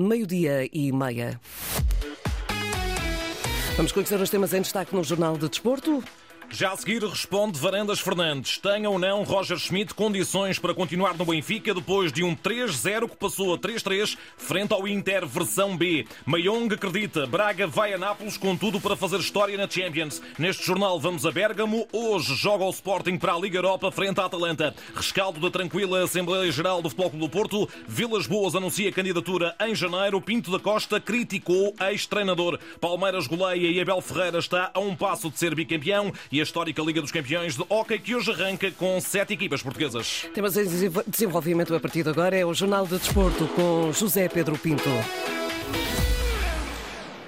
meio-dia e meia. Vamos conhecer os temas em destaque no Jornal de Desporto. Já a seguir responde Varandas Fernandes. Tem ou não Roger Schmidt condições para continuar no Benfica depois de um 3-0 que passou a 3-3 frente ao Inter versão B. Mayong acredita, Braga vai a Nápoles com tudo para fazer história na Champions. Neste jornal vamos a Bérgamo. Hoje joga o Sporting para a Liga Europa frente à Atalanta. Rescaldo da tranquila Assembleia Geral do Futebol Clube do Porto. Vilas Boas anuncia candidatura em janeiro. Pinto da Costa criticou ex-treinador. Palmeiras goleia e Abel Ferreira está a um passo de ser bicampeão e a histórica Liga dos Campeões de Hockey que hoje arranca com sete equipas portuguesas. Temas em desenvolvimento a partir de agora é o Jornal de Desporto com José Pedro Pinto.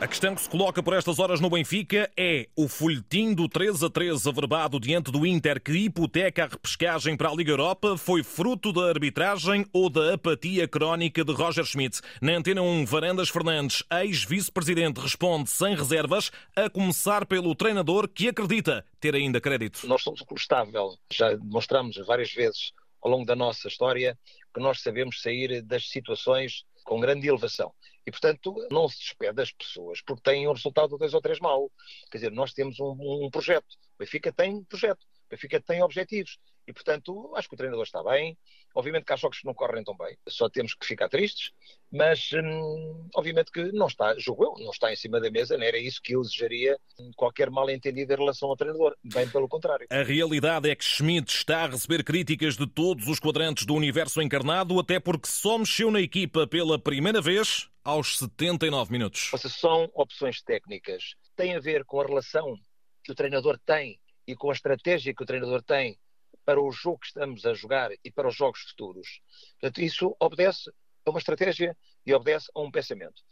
A questão que se coloca por estas horas no Benfica é o folhetim do 3 a 3 averbado diante do Inter que hipoteca a repescagem para a Liga Europa foi fruto da arbitragem ou da apatia crónica de Roger Schmidt. Na Antena 1, Varandas Fernandes, ex-vice-presidente, responde sem reservas, a começar pelo treinador que acredita ter ainda crédito. Nós somos um estável, já demonstramos várias vezes ao longo da nossa história que nós sabemos sair das situações com grande elevação. E, portanto, não se despede das pessoas porque têm um resultado dois ou três mau. Quer dizer, nós temos um, um projeto. O Benfica tem um projeto. O Benfica tem objetivos. E, portanto, acho que o treinador está bem. Obviamente que há jogos que não correm tão bem. Só temos que ficar tristes. Mas, hum, obviamente que não está, julgo eu, não está em cima da mesa. Não era isso que eu desejaria qualquer mal entendido em relação ao treinador. Bem pelo contrário. A realidade é que Schmidt está a receber críticas de todos os quadrantes do universo encarnado, até porque só mexeu na equipa pela primeira vez aos 79 minutos. Ou seja, são opções técnicas. Tem a ver com a relação que o treinador tem e com a estratégia que o treinador tem para o jogo que estamos a jogar e para os jogos futuros. Portanto, isso obedece a uma estratégia e obedece a um pensamento.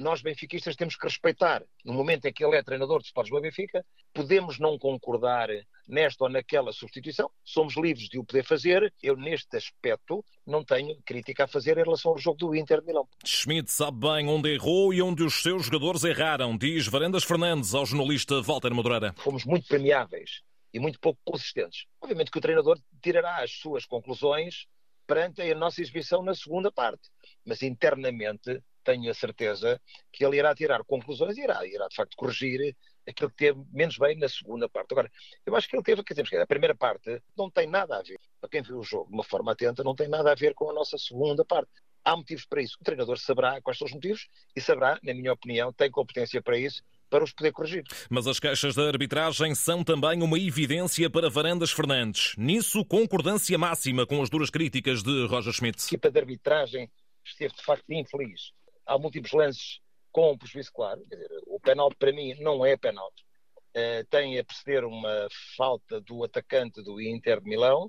Nós, benfiquistas, temos que respeitar, no momento em que ele é treinador de Sport Lisboa Benfica, podemos não concordar nesta ou naquela substituição, somos livres de o poder fazer. Eu, neste aspecto, não tenho crítica a fazer em relação ao jogo do Inter de Milão. Schmidt sabe bem onde errou e onde os seus jogadores erraram, diz Varandas Fernandes ao jornalista Walter Madureira. Fomos muito premiáveis e muito pouco consistentes. Obviamente que o treinador tirará as suas conclusões perante a nossa exibição na segunda parte, mas internamente tenho a certeza que ele irá tirar conclusões e irá, irá de facto corrigir aquilo que teve menos bem na segunda parte. Agora, eu acho que ele teve, que temos que a primeira parte não tem nada a ver, para quem viu o jogo de uma forma atenta, não tem nada a ver com a nossa segunda parte. Há motivos para isso. O treinador saberá quais são os motivos e saberá, na minha opinião, tem competência para isso para os poder corrigir. Mas as queixas da arbitragem são também uma evidência para Varandas Fernandes. Nisso, concordância máxima com as duras críticas de Roger Schmidt. A equipa de arbitragem esteve de facto infeliz. Há múltiplos lances com um prejuízo claro. Quer dizer, o penalti para mim não é penalti. Uh, tem a preceder uma falta do atacante do Inter de Milão,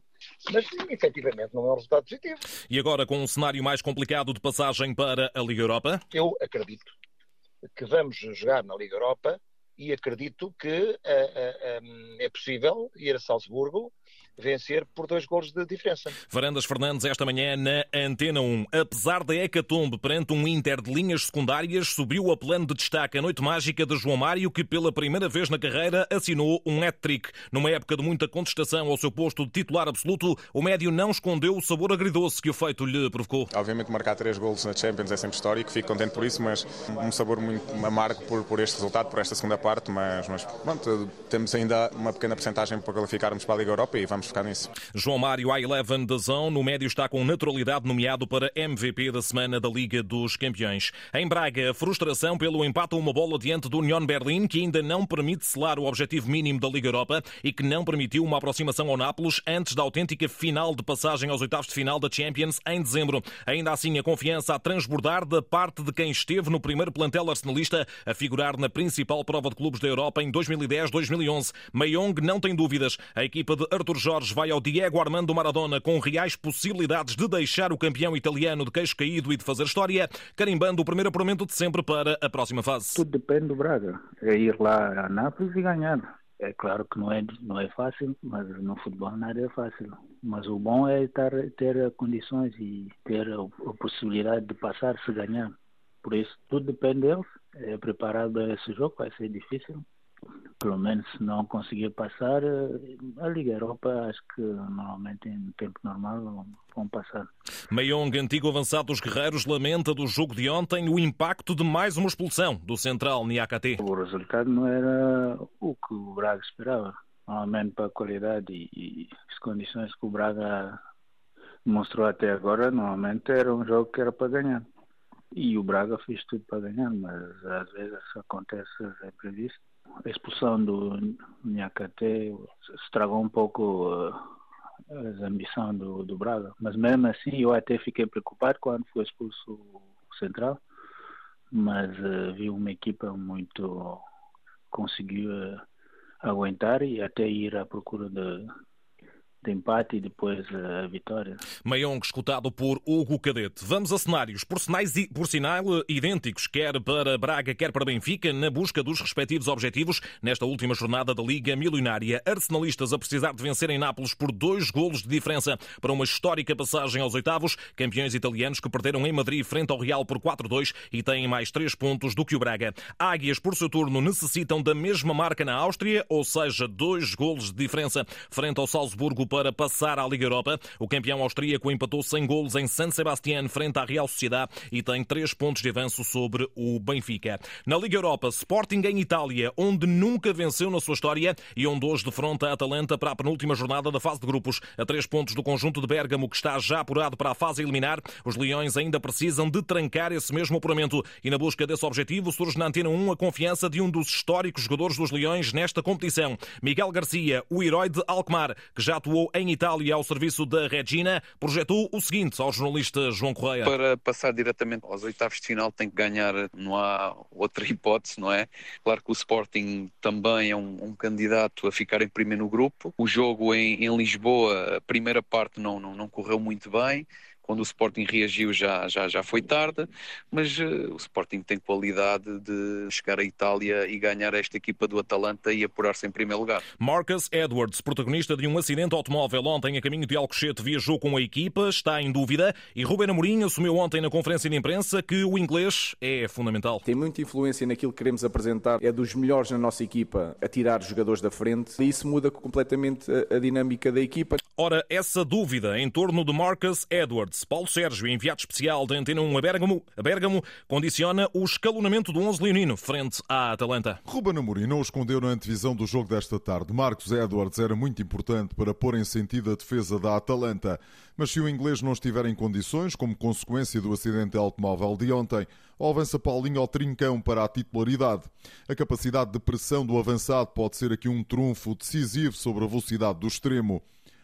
mas efetivamente não é um resultado positivo. E agora, com um cenário mais complicado de passagem para a Liga Europa? Eu acredito que vamos jogar na Liga Europa e acredito que uh, uh, um, é possível ir a Salzburgo vencer por dois golos de diferença. Varandas Fernandes, esta manhã na Antena 1. Apesar da hecatombe perante um Inter de linhas secundárias, subiu a plano de destaque a noite mágica de João Mário, que pela primeira vez na carreira assinou um hat-trick. Numa época de muita contestação ao seu posto de titular absoluto, o médio não escondeu o sabor agridoce que o feito lhe provocou. Obviamente marcar três golos na Champions é sempre histórico, fico contente por isso, mas um sabor muito amargo por, por este resultado, por esta segunda parte, mas, mas pronto, temos ainda uma pequena porcentagem para qualificarmos para a Liga Europa e vamos focar nisso. João Mário I11 da Zão, no médio está com naturalidade nomeado para MVP da semana da Liga dos Campeões. Em Braga, frustração pelo empate a uma bola diante do Union Berlim, que ainda não permite selar o objetivo mínimo da Liga Europa e que não permitiu uma aproximação ao Nápoles antes da autêntica final de passagem aos oitavos de final da Champions em dezembro. Ainda assim, a confiança a transbordar da parte de quem esteve no primeiro plantel arsenalista a figurar na principal prova de clubes da Europa em 2010-2011. Mayong não tem dúvidas. A equipa de Arthur Jorge vai ao Diego Armando Maradona com reais possibilidades de deixar o campeão italiano de queixo caído e de fazer história, carimbando o primeiro apuramento de sempre para a próxima fase. Tudo depende do Braga. É ir lá a Nápoles e ganhar. É claro que não é, não é fácil, mas no futebol nada é fácil. Mas o bom é estar, ter condições e ter a possibilidade de passar se ganhar. Por isso, tudo depende deles. É preparado esse jogo, vai ser difícil. Pelo menos se não conseguir passar, eh, a Liga Europa acho que normalmente em tempo normal vão passar. Mayong, antigo avançado dos Guerreiros, lamenta do jogo de ontem o impacto de mais uma expulsão do central Niakate. O resultado não era o que o Braga esperava. Normalmente para a qualidade e, e as condições que o Braga mostrou até agora, normalmente era um jogo que era para ganhar. E o Braga fez tudo para ganhar, mas às vezes acontece é imprevisto. A expulsão do Nhacate estragou um pouco a ambição do, do Braga. Mas mesmo assim eu até fiquei preocupado quando foi expulso o Central, mas uh, vi uma equipa muito conseguiu uh, aguentar e até ir à procura de, de empate e depois a vitória. Maiong escutado por Hugo Cadete. Vamos a cenários, por, sinais, por sinal idênticos, quer para Braga, quer para Benfica, na busca dos respectivos objetivos nesta última jornada da Liga Milionária. Arsenalistas a precisar de vencer em Nápoles por dois golos de diferença para uma histórica passagem aos oitavos. Campeões italianos que perderam em Madrid frente ao Real por 4-2 e têm mais três pontos do que o Braga. Águias, por seu turno, necessitam da mesma marca na Áustria, ou seja, dois golos de diferença frente ao Salzburgo para passar à Liga Europa. O campeão austríaco empatou sem golos em San Sebastián frente à Real Sociedade e tem três pontos de avanço sobre o Benfica. Na Liga Europa, Sporting em Itália, onde nunca venceu na sua história e onde hoje defronta a Atalanta para a penúltima jornada da fase de grupos. A três pontos do conjunto de Bérgamo, que está já apurado para a fase eliminar, os Leões ainda precisam de trancar esse mesmo apuramento. E na busca desse objetivo surge na Antena 1 a confiança de um dos históricos jogadores dos Leões nesta competição. Miguel Garcia, o herói de Alkmaar, que já atuou em Itália ao serviço da Regina, projetou o seguinte ao jornalista João Correia. Para passar diretamente aos oitavos de final tem que ganhar, não há outra hipótese, não é? Claro que o Sporting também é um, um candidato a ficar em primeiro no grupo. O jogo em, em Lisboa, a primeira parte não, não, não correu muito bem quando o Sporting reagiu já, já, já foi tarde, mas uh, o Sporting tem qualidade de chegar à Itália e ganhar esta equipa do Atalanta e apurar-se em primeiro lugar. Marcus Edwards, protagonista de um acidente automóvel ontem a caminho de Alcochete, viajou com a equipa, está em dúvida e Ruben Amorim assumiu ontem na conferência de imprensa que o inglês é fundamental. Tem muita influência naquilo que queremos apresentar, é dos melhores na nossa equipa a tirar os jogadores da frente e isso muda completamente a, a dinâmica da equipa. Ora, essa dúvida em torno de Marcus Edwards, Paulo Sérgio, enviado especial da Antena 1 a Bergamo, a condiciona o escalonamento do 11 leonino frente à Atalanta. Ruben Amorim não escondeu na antevisão do jogo desta tarde. Marcos Edwards era muito importante para pôr em sentido a defesa da Atalanta. Mas se o inglês não estiver em condições, como consequência do acidente automóvel de ontem, avança Paulinho ao trincão para a titularidade. A capacidade de pressão do avançado pode ser aqui um trunfo decisivo sobre a velocidade do extremo.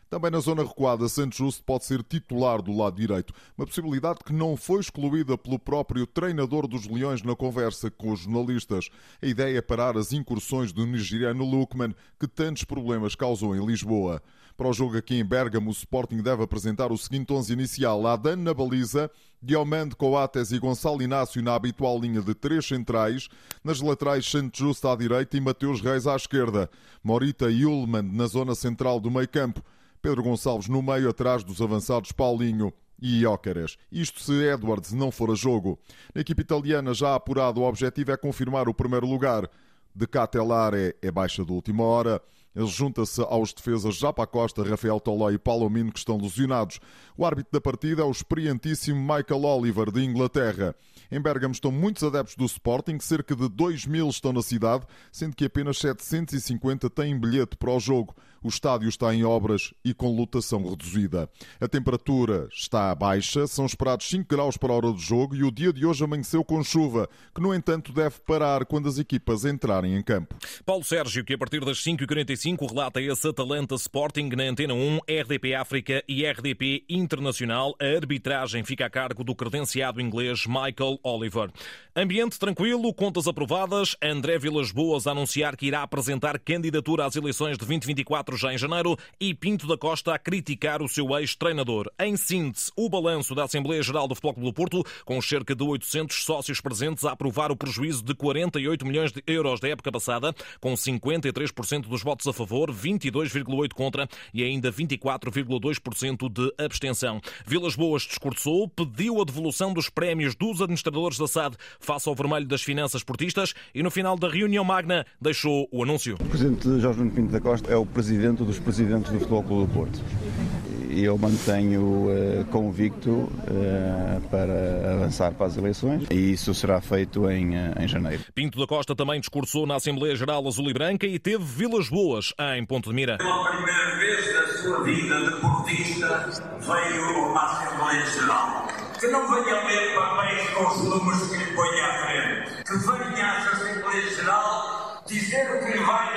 Também na zona recuada, Santos Justo pode ser titular do lado direito, uma possibilidade que não foi excluída pelo próprio treinador dos Leões na conversa com os jornalistas. A ideia é parar as incursões do nigeriano Lukman, que tantos problemas causou em Lisboa. Para o jogo aqui em Bergamo, o Sporting deve apresentar o seguinte 11 inicial. Adan na baliza, Diomande, Coates e Gonçalo Inácio na habitual linha de três centrais. Nas laterais, Santos Justo à direita e Mateus Reis à esquerda. Morita e Ullman na zona central do meio campo. Pedro Gonçalves no meio, atrás dos avançados Paulinho e Iócaras. Isto se Edwards não for a jogo. Na equipe italiana, já apurado, o objetivo é confirmar o primeiro lugar. De Catelare é baixa de última hora. Ele junta-se aos defesas Japa Costa, Rafael Toló e Palomino, que estão lesionados. O árbitro da partida é o experientíssimo Michael Oliver, de Inglaterra. Em Bergamo estão muitos adeptos do Sporting, cerca de 2 mil estão na cidade, sendo que apenas 750 têm bilhete para o jogo. O estádio está em obras e com lotação reduzida. A temperatura está baixa, são esperados 5 graus para a hora do jogo e o dia de hoje amanheceu com chuva, que no entanto deve parar quando as equipas entrarem em campo. Paulo Sérgio, que a partir das 5h45 relata esse Atalanta Sporting na Antena 1, RDP África e RDP Internacional. A arbitragem fica a cargo do credenciado inglês Michael Oliver. Ambiente tranquilo, contas aprovadas. André Vilas Boas a anunciar que irá apresentar candidatura às eleições de 2024 2024 já em janeiro e Pinto da Costa a criticar o seu ex-treinador. Em síntese, o balanço da Assembleia Geral do Futebol Clube do Porto, com cerca de 800 sócios presentes a aprovar o prejuízo de 48 milhões de euros da época passada, com 53% dos votos a favor, 22,8% contra e ainda 24,2% de abstenção. Vilas Boas discursou, pediu a devolução dos prémios dos administradores da SAD face ao vermelho das finanças portistas e no final da reunião magna deixou o anúncio. O presidente Jorge Pinto da Costa é o presidente dos presidentes do Futebol Clube do Porto e eu mantenho uh, convicto uh, para avançar para as eleições e isso será feito em, uh, em janeiro. Pinto da Costa também discursou na Assembleia Geral Azul e Branca e teve Vilas Boas em Ponto de Mira. Pela primeira vez na sua vida de portista veio uma Assembleia Geral. Que não venha ler papéis com os números que lhe põe à frente. Que venha à Assembleia Geral dizer o que lhe vai à.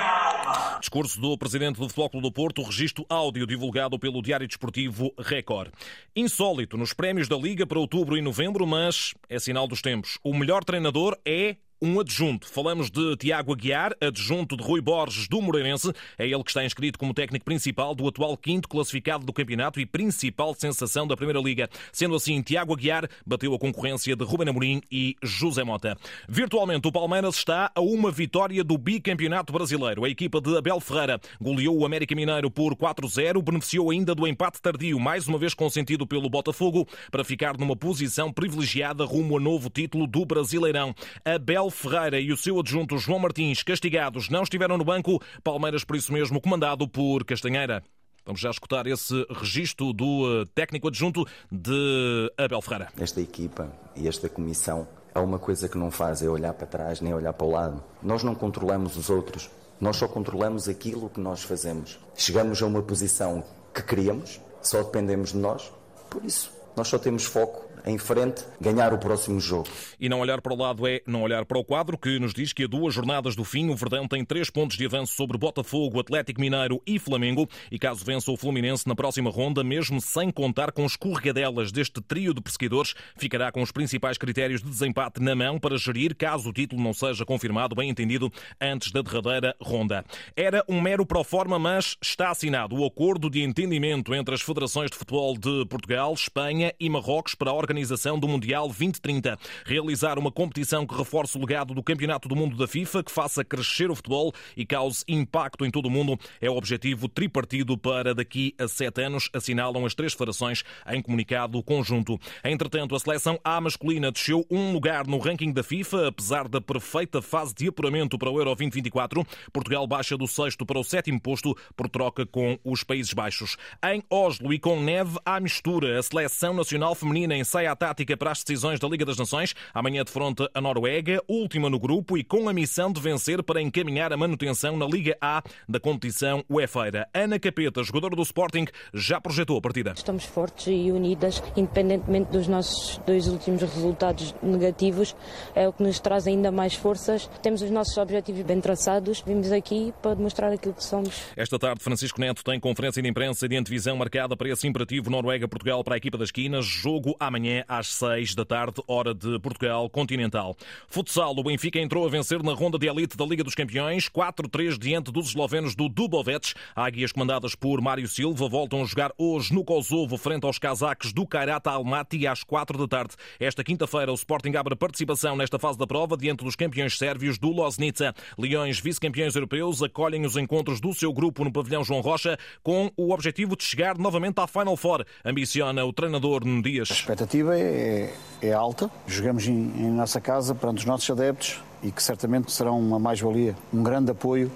Discurso do presidente do Futebol Clube do Porto, registro áudio divulgado pelo Diário Desportivo Record. Insólito nos prémios da Liga para outubro e novembro, mas é sinal dos tempos. O melhor treinador é um adjunto. Falamos de Tiago Aguiar, adjunto de Rui Borges do Moreirense. É ele que está inscrito como técnico principal do atual quinto classificado do campeonato e principal sensação da Primeira Liga. Sendo assim, Tiago Aguiar bateu a concorrência de Ruben Amorim e José Mota. Virtualmente, o Palmeiras está a uma vitória do bicampeonato brasileiro. A equipa de Abel Ferreira goleou o América Mineiro por 4-0, beneficiou ainda do empate tardio, mais uma vez consentido pelo Botafogo, para ficar numa posição privilegiada rumo a novo título do Brasileirão. Abel Ferreira e o seu adjunto João Martins, castigados, não estiveram no banco. Palmeiras, por isso mesmo, comandado por Castanheira. Vamos já escutar esse registro do eh, técnico adjunto de Abel Ferreira. Esta equipa e esta comissão há uma coisa que não faz é olhar para trás nem olhar para o lado. Nós não controlamos os outros, nós só controlamos aquilo que nós fazemos. Chegamos a uma posição que queríamos, só dependemos de nós, por isso nós só temos foco em frente, ganhar o próximo jogo. E não olhar para o lado é não olhar para o quadro, que nos diz que a duas jornadas do fim, o Verdão tem três pontos de avanço sobre Botafogo, Atlético Mineiro e Flamengo. E caso vença o Fluminense na próxima ronda, mesmo sem contar com escorregadelas deste trio de perseguidores, ficará com os principais critérios de desempate na mão para gerir, caso o título não seja confirmado, bem entendido, antes da derradeira ronda. Era um mero proforma, mas está assinado o acordo de entendimento entre as federações de futebol de Portugal, Espanha e Marrocos para a organização do Mundial 2030. Realizar uma competição que reforce o legado do Campeonato do Mundo da FIFA, que faça crescer o futebol e cause impacto em todo o mundo, é o objetivo tripartido para daqui a sete anos, assinalam as três federações em comunicado conjunto. Entretanto, a seleção A masculina desceu um lugar no ranking da FIFA, apesar da perfeita fase de apuramento para o Euro 2024. Portugal baixa do sexto para o sétimo posto por troca com os Países Baixos. Em Oslo e com neve à mistura, a seleção nacional feminina ensaia a tática para as decisões da Liga das Nações. Amanhã de fronte a Noruega, última no grupo e com a missão de vencer para encaminhar a manutenção na Liga A da competição UEFA. Ana Capeta, jogadora do Sporting, já projetou a partida. Estamos fortes e unidas, independentemente dos nossos dois últimos resultados negativos, é o que nos traz ainda mais forças. Temos os nossos objetivos bem traçados. Vimos aqui para demonstrar aquilo que somos. Esta tarde, Francisco Neto tem conferência de imprensa de antevisão marcada para esse imperativo Noruega-Portugal para a equipa das esquinas. Jogo amanhã às 6 da tarde, hora de Portugal continental. Futsal, o Benfica entrou a vencer na ronda de elite da Liga dos Campeões, 4-3 diante dos eslovenos do Dubovec. Águias comandadas por Mário Silva voltam a jogar hoje no Kosovo frente aos casaques do Kairata Almaty às 4 da tarde. Esta quinta-feira o Sporting abre participação nesta fase da prova diante dos campeões sérvios do Loznica. Leões, vice-campeões europeus, acolhem os encontros do seu grupo no pavilhão João Rocha com o objetivo de chegar novamente à Final Four. Ambiciona o treinador Nuno Dias. A expectativa é, é alta. Jogamos em, em nossa casa perante os nossos adeptos e que certamente serão uma mais-valia, um grande apoio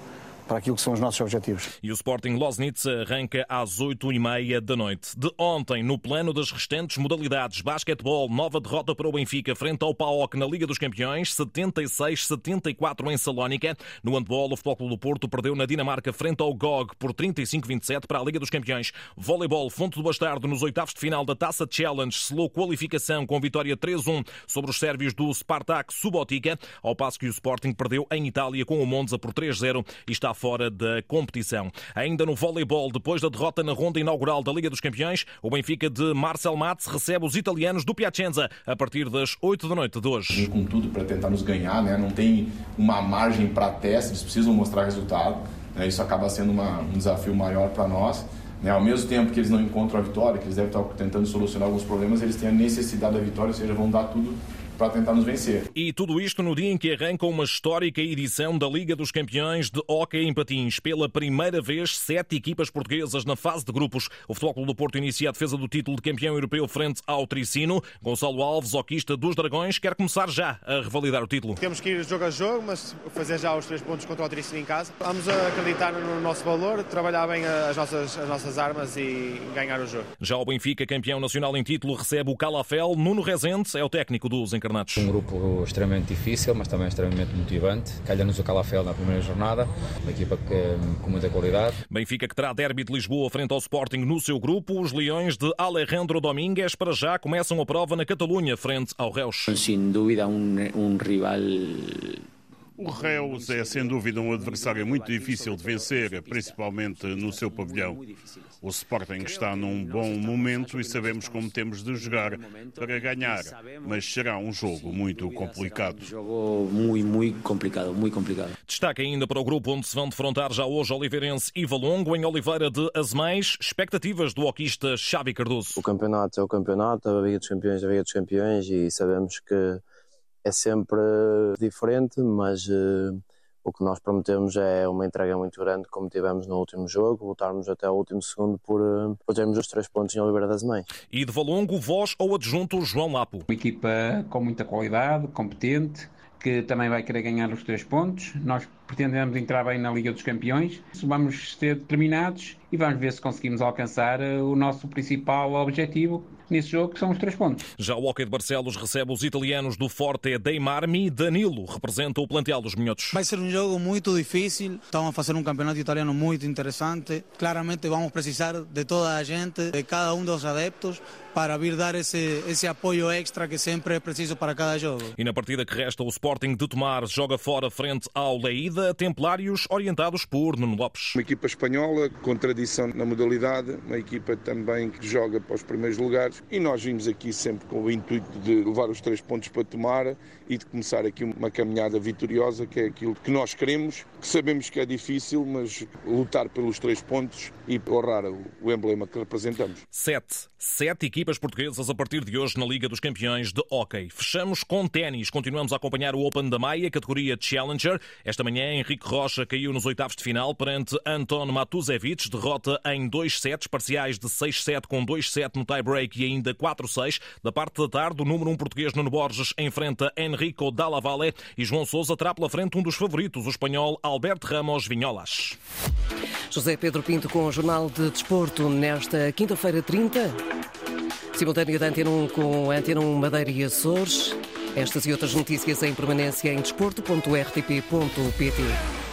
para aquilo que são os nossos objetivos. E o Sporting Loznitz arranca às 8h30 da noite. De ontem, no plano das restantes modalidades, basquetebol, nova derrota para o Benfica frente ao PAOK na Liga dos Campeões, 76-74 em Salónica. No handball, o Futebol Clube do Porto perdeu na Dinamarca frente ao GOG por 35-27 para a Liga dos Campeões. Voleibol, Fonte do Bastardo, nos oitavos de final da Taça Challenge, selou qualificação com vitória 3-1 sobre os sérvios do Spartak Subotica, ao passo que o Sporting perdeu em Itália com o Monza por 3-0 e está fora da competição. Ainda no voleibol, depois da derrota na ronda inaugural da Liga dos Campeões, o Benfica de Marcel Matz recebe os italianos do Piacenza a partir das 8 da noite de hoje. Com tudo para tentar nos ganhar, né? não tem uma margem para teste, eles precisam mostrar resultado. Né? Isso acaba sendo uma, um desafio maior para nós. Né? Ao mesmo tempo que eles não encontram a vitória, que eles devem estar tentando solucionar alguns problemas, eles têm a necessidade da vitória, ou seja, vão dar tudo para tentar nos vencer. E tudo isto no dia em que arranca uma histórica edição da Liga dos Campeões de Hóquei em Patins. Pela primeira vez, sete equipas portuguesas na fase de grupos. O Futebol Clube do Porto inicia a defesa do título de campeão europeu frente ao Tricino. Gonçalo Alves, hoquista dos Dragões, quer começar já a revalidar o título. Temos que ir jogo a jogo, mas fazer já os três pontos contra o Tricino em casa. Vamos acreditar no nosso valor, trabalhar bem as nossas, as nossas armas e ganhar o jogo. Já o Benfica, campeão nacional em título, recebe o Calafel. Nuno Rezende é o técnico dos encarnados encarnados. Um grupo extremamente difícil, mas também extremamente motivante. Calha-nos o Calafel na primeira jornada, uma equipa que, com muita qualidade. Benfica que terá derby de Lisboa frente ao Sporting no seu grupo. Os Leões de Alejandro Domingues para já começam a prova na Catalunha frente ao Reus. Sem dúvida um, um rival o Reus é sem dúvida um adversário muito difícil de vencer, principalmente no seu pavilhão. O Sporting está num bom momento e sabemos como temos de jogar para ganhar, mas será um jogo muito complicado. jogo muito, muito complicado, muito complicado. Destaque ainda para o grupo onde se vão defrontar já hoje Oliveirense e Valongo em Oliveira de Azemais. Expectativas do hoquista Xavi Cardoso. O campeonato é o campeonato, a Liga dos Campeões é a Liga dos Campeões e sabemos que é sempre diferente, mas uh, o que nós prometemos é uma entrega muito grande, como tivemos no último jogo, lutarmos até o último segundo por, por termos os três pontos em Oliveira das Mães. E de Valongo, voz ou adjunto João Lapo. Uma equipa com muita qualidade, competente, que também vai querer ganhar os três pontos. Nós pretendemos entrar bem na Liga dos Campeões. Vamos ser determinados e vamos ver se conseguimos alcançar eh, o nosso principal objetivo nesse jogo, que são os três pontos. Já o Hockey de Barcelos recebe os italianos do Forte dei Marmi. Danilo representa o plantel dos minhotos. Vai ser um jogo muito difícil. Estamos a fazer um campeonato italiano muito interessante. Claramente vamos precisar de toda a gente, de cada um dos adeptos, para vir dar esse, esse apoio extra que sempre é preciso para cada jogo. E na partida que resta, o Sporting de Tomar joga fora frente ao Leida, Templários orientados por Nuno Lopes. Uma equipa espanhola com tradição na modalidade, uma equipa também que joga para os primeiros lugares e nós vimos aqui sempre com o intuito de levar os três pontos para tomar e de começar aqui uma caminhada vitoriosa, que é aquilo que nós queremos, que sabemos que é difícil, mas lutar pelos três pontos e honrar o emblema que representamos. Sete. Sete equipas portuguesas a partir de hoje na Liga dos Campeões de Hockey. Fechamos com ténis. Continuamos a acompanhar o Open da Maia, categoria Challenger. Esta manhã, Henrique Rocha caiu nos oitavos de final perante Anton Matusevic, derrota em dois sets parciais de 6-7 com 2-7 no tie-break e ainda 4-6. Da parte da tarde, o número 1 um português Nuno Borges enfrenta Enrico Dalla Valle e João Sousa terá pela frente um dos favoritos, o espanhol Alberto Ramos Vinholas. José Pedro Pinto com o Jornal de Desporto nesta quinta-feira 30. Simultâneo da Antena 1 com Antena 1 Madeira e Açores. Estas e outras notícias em permanência em desporto.rtp.pt.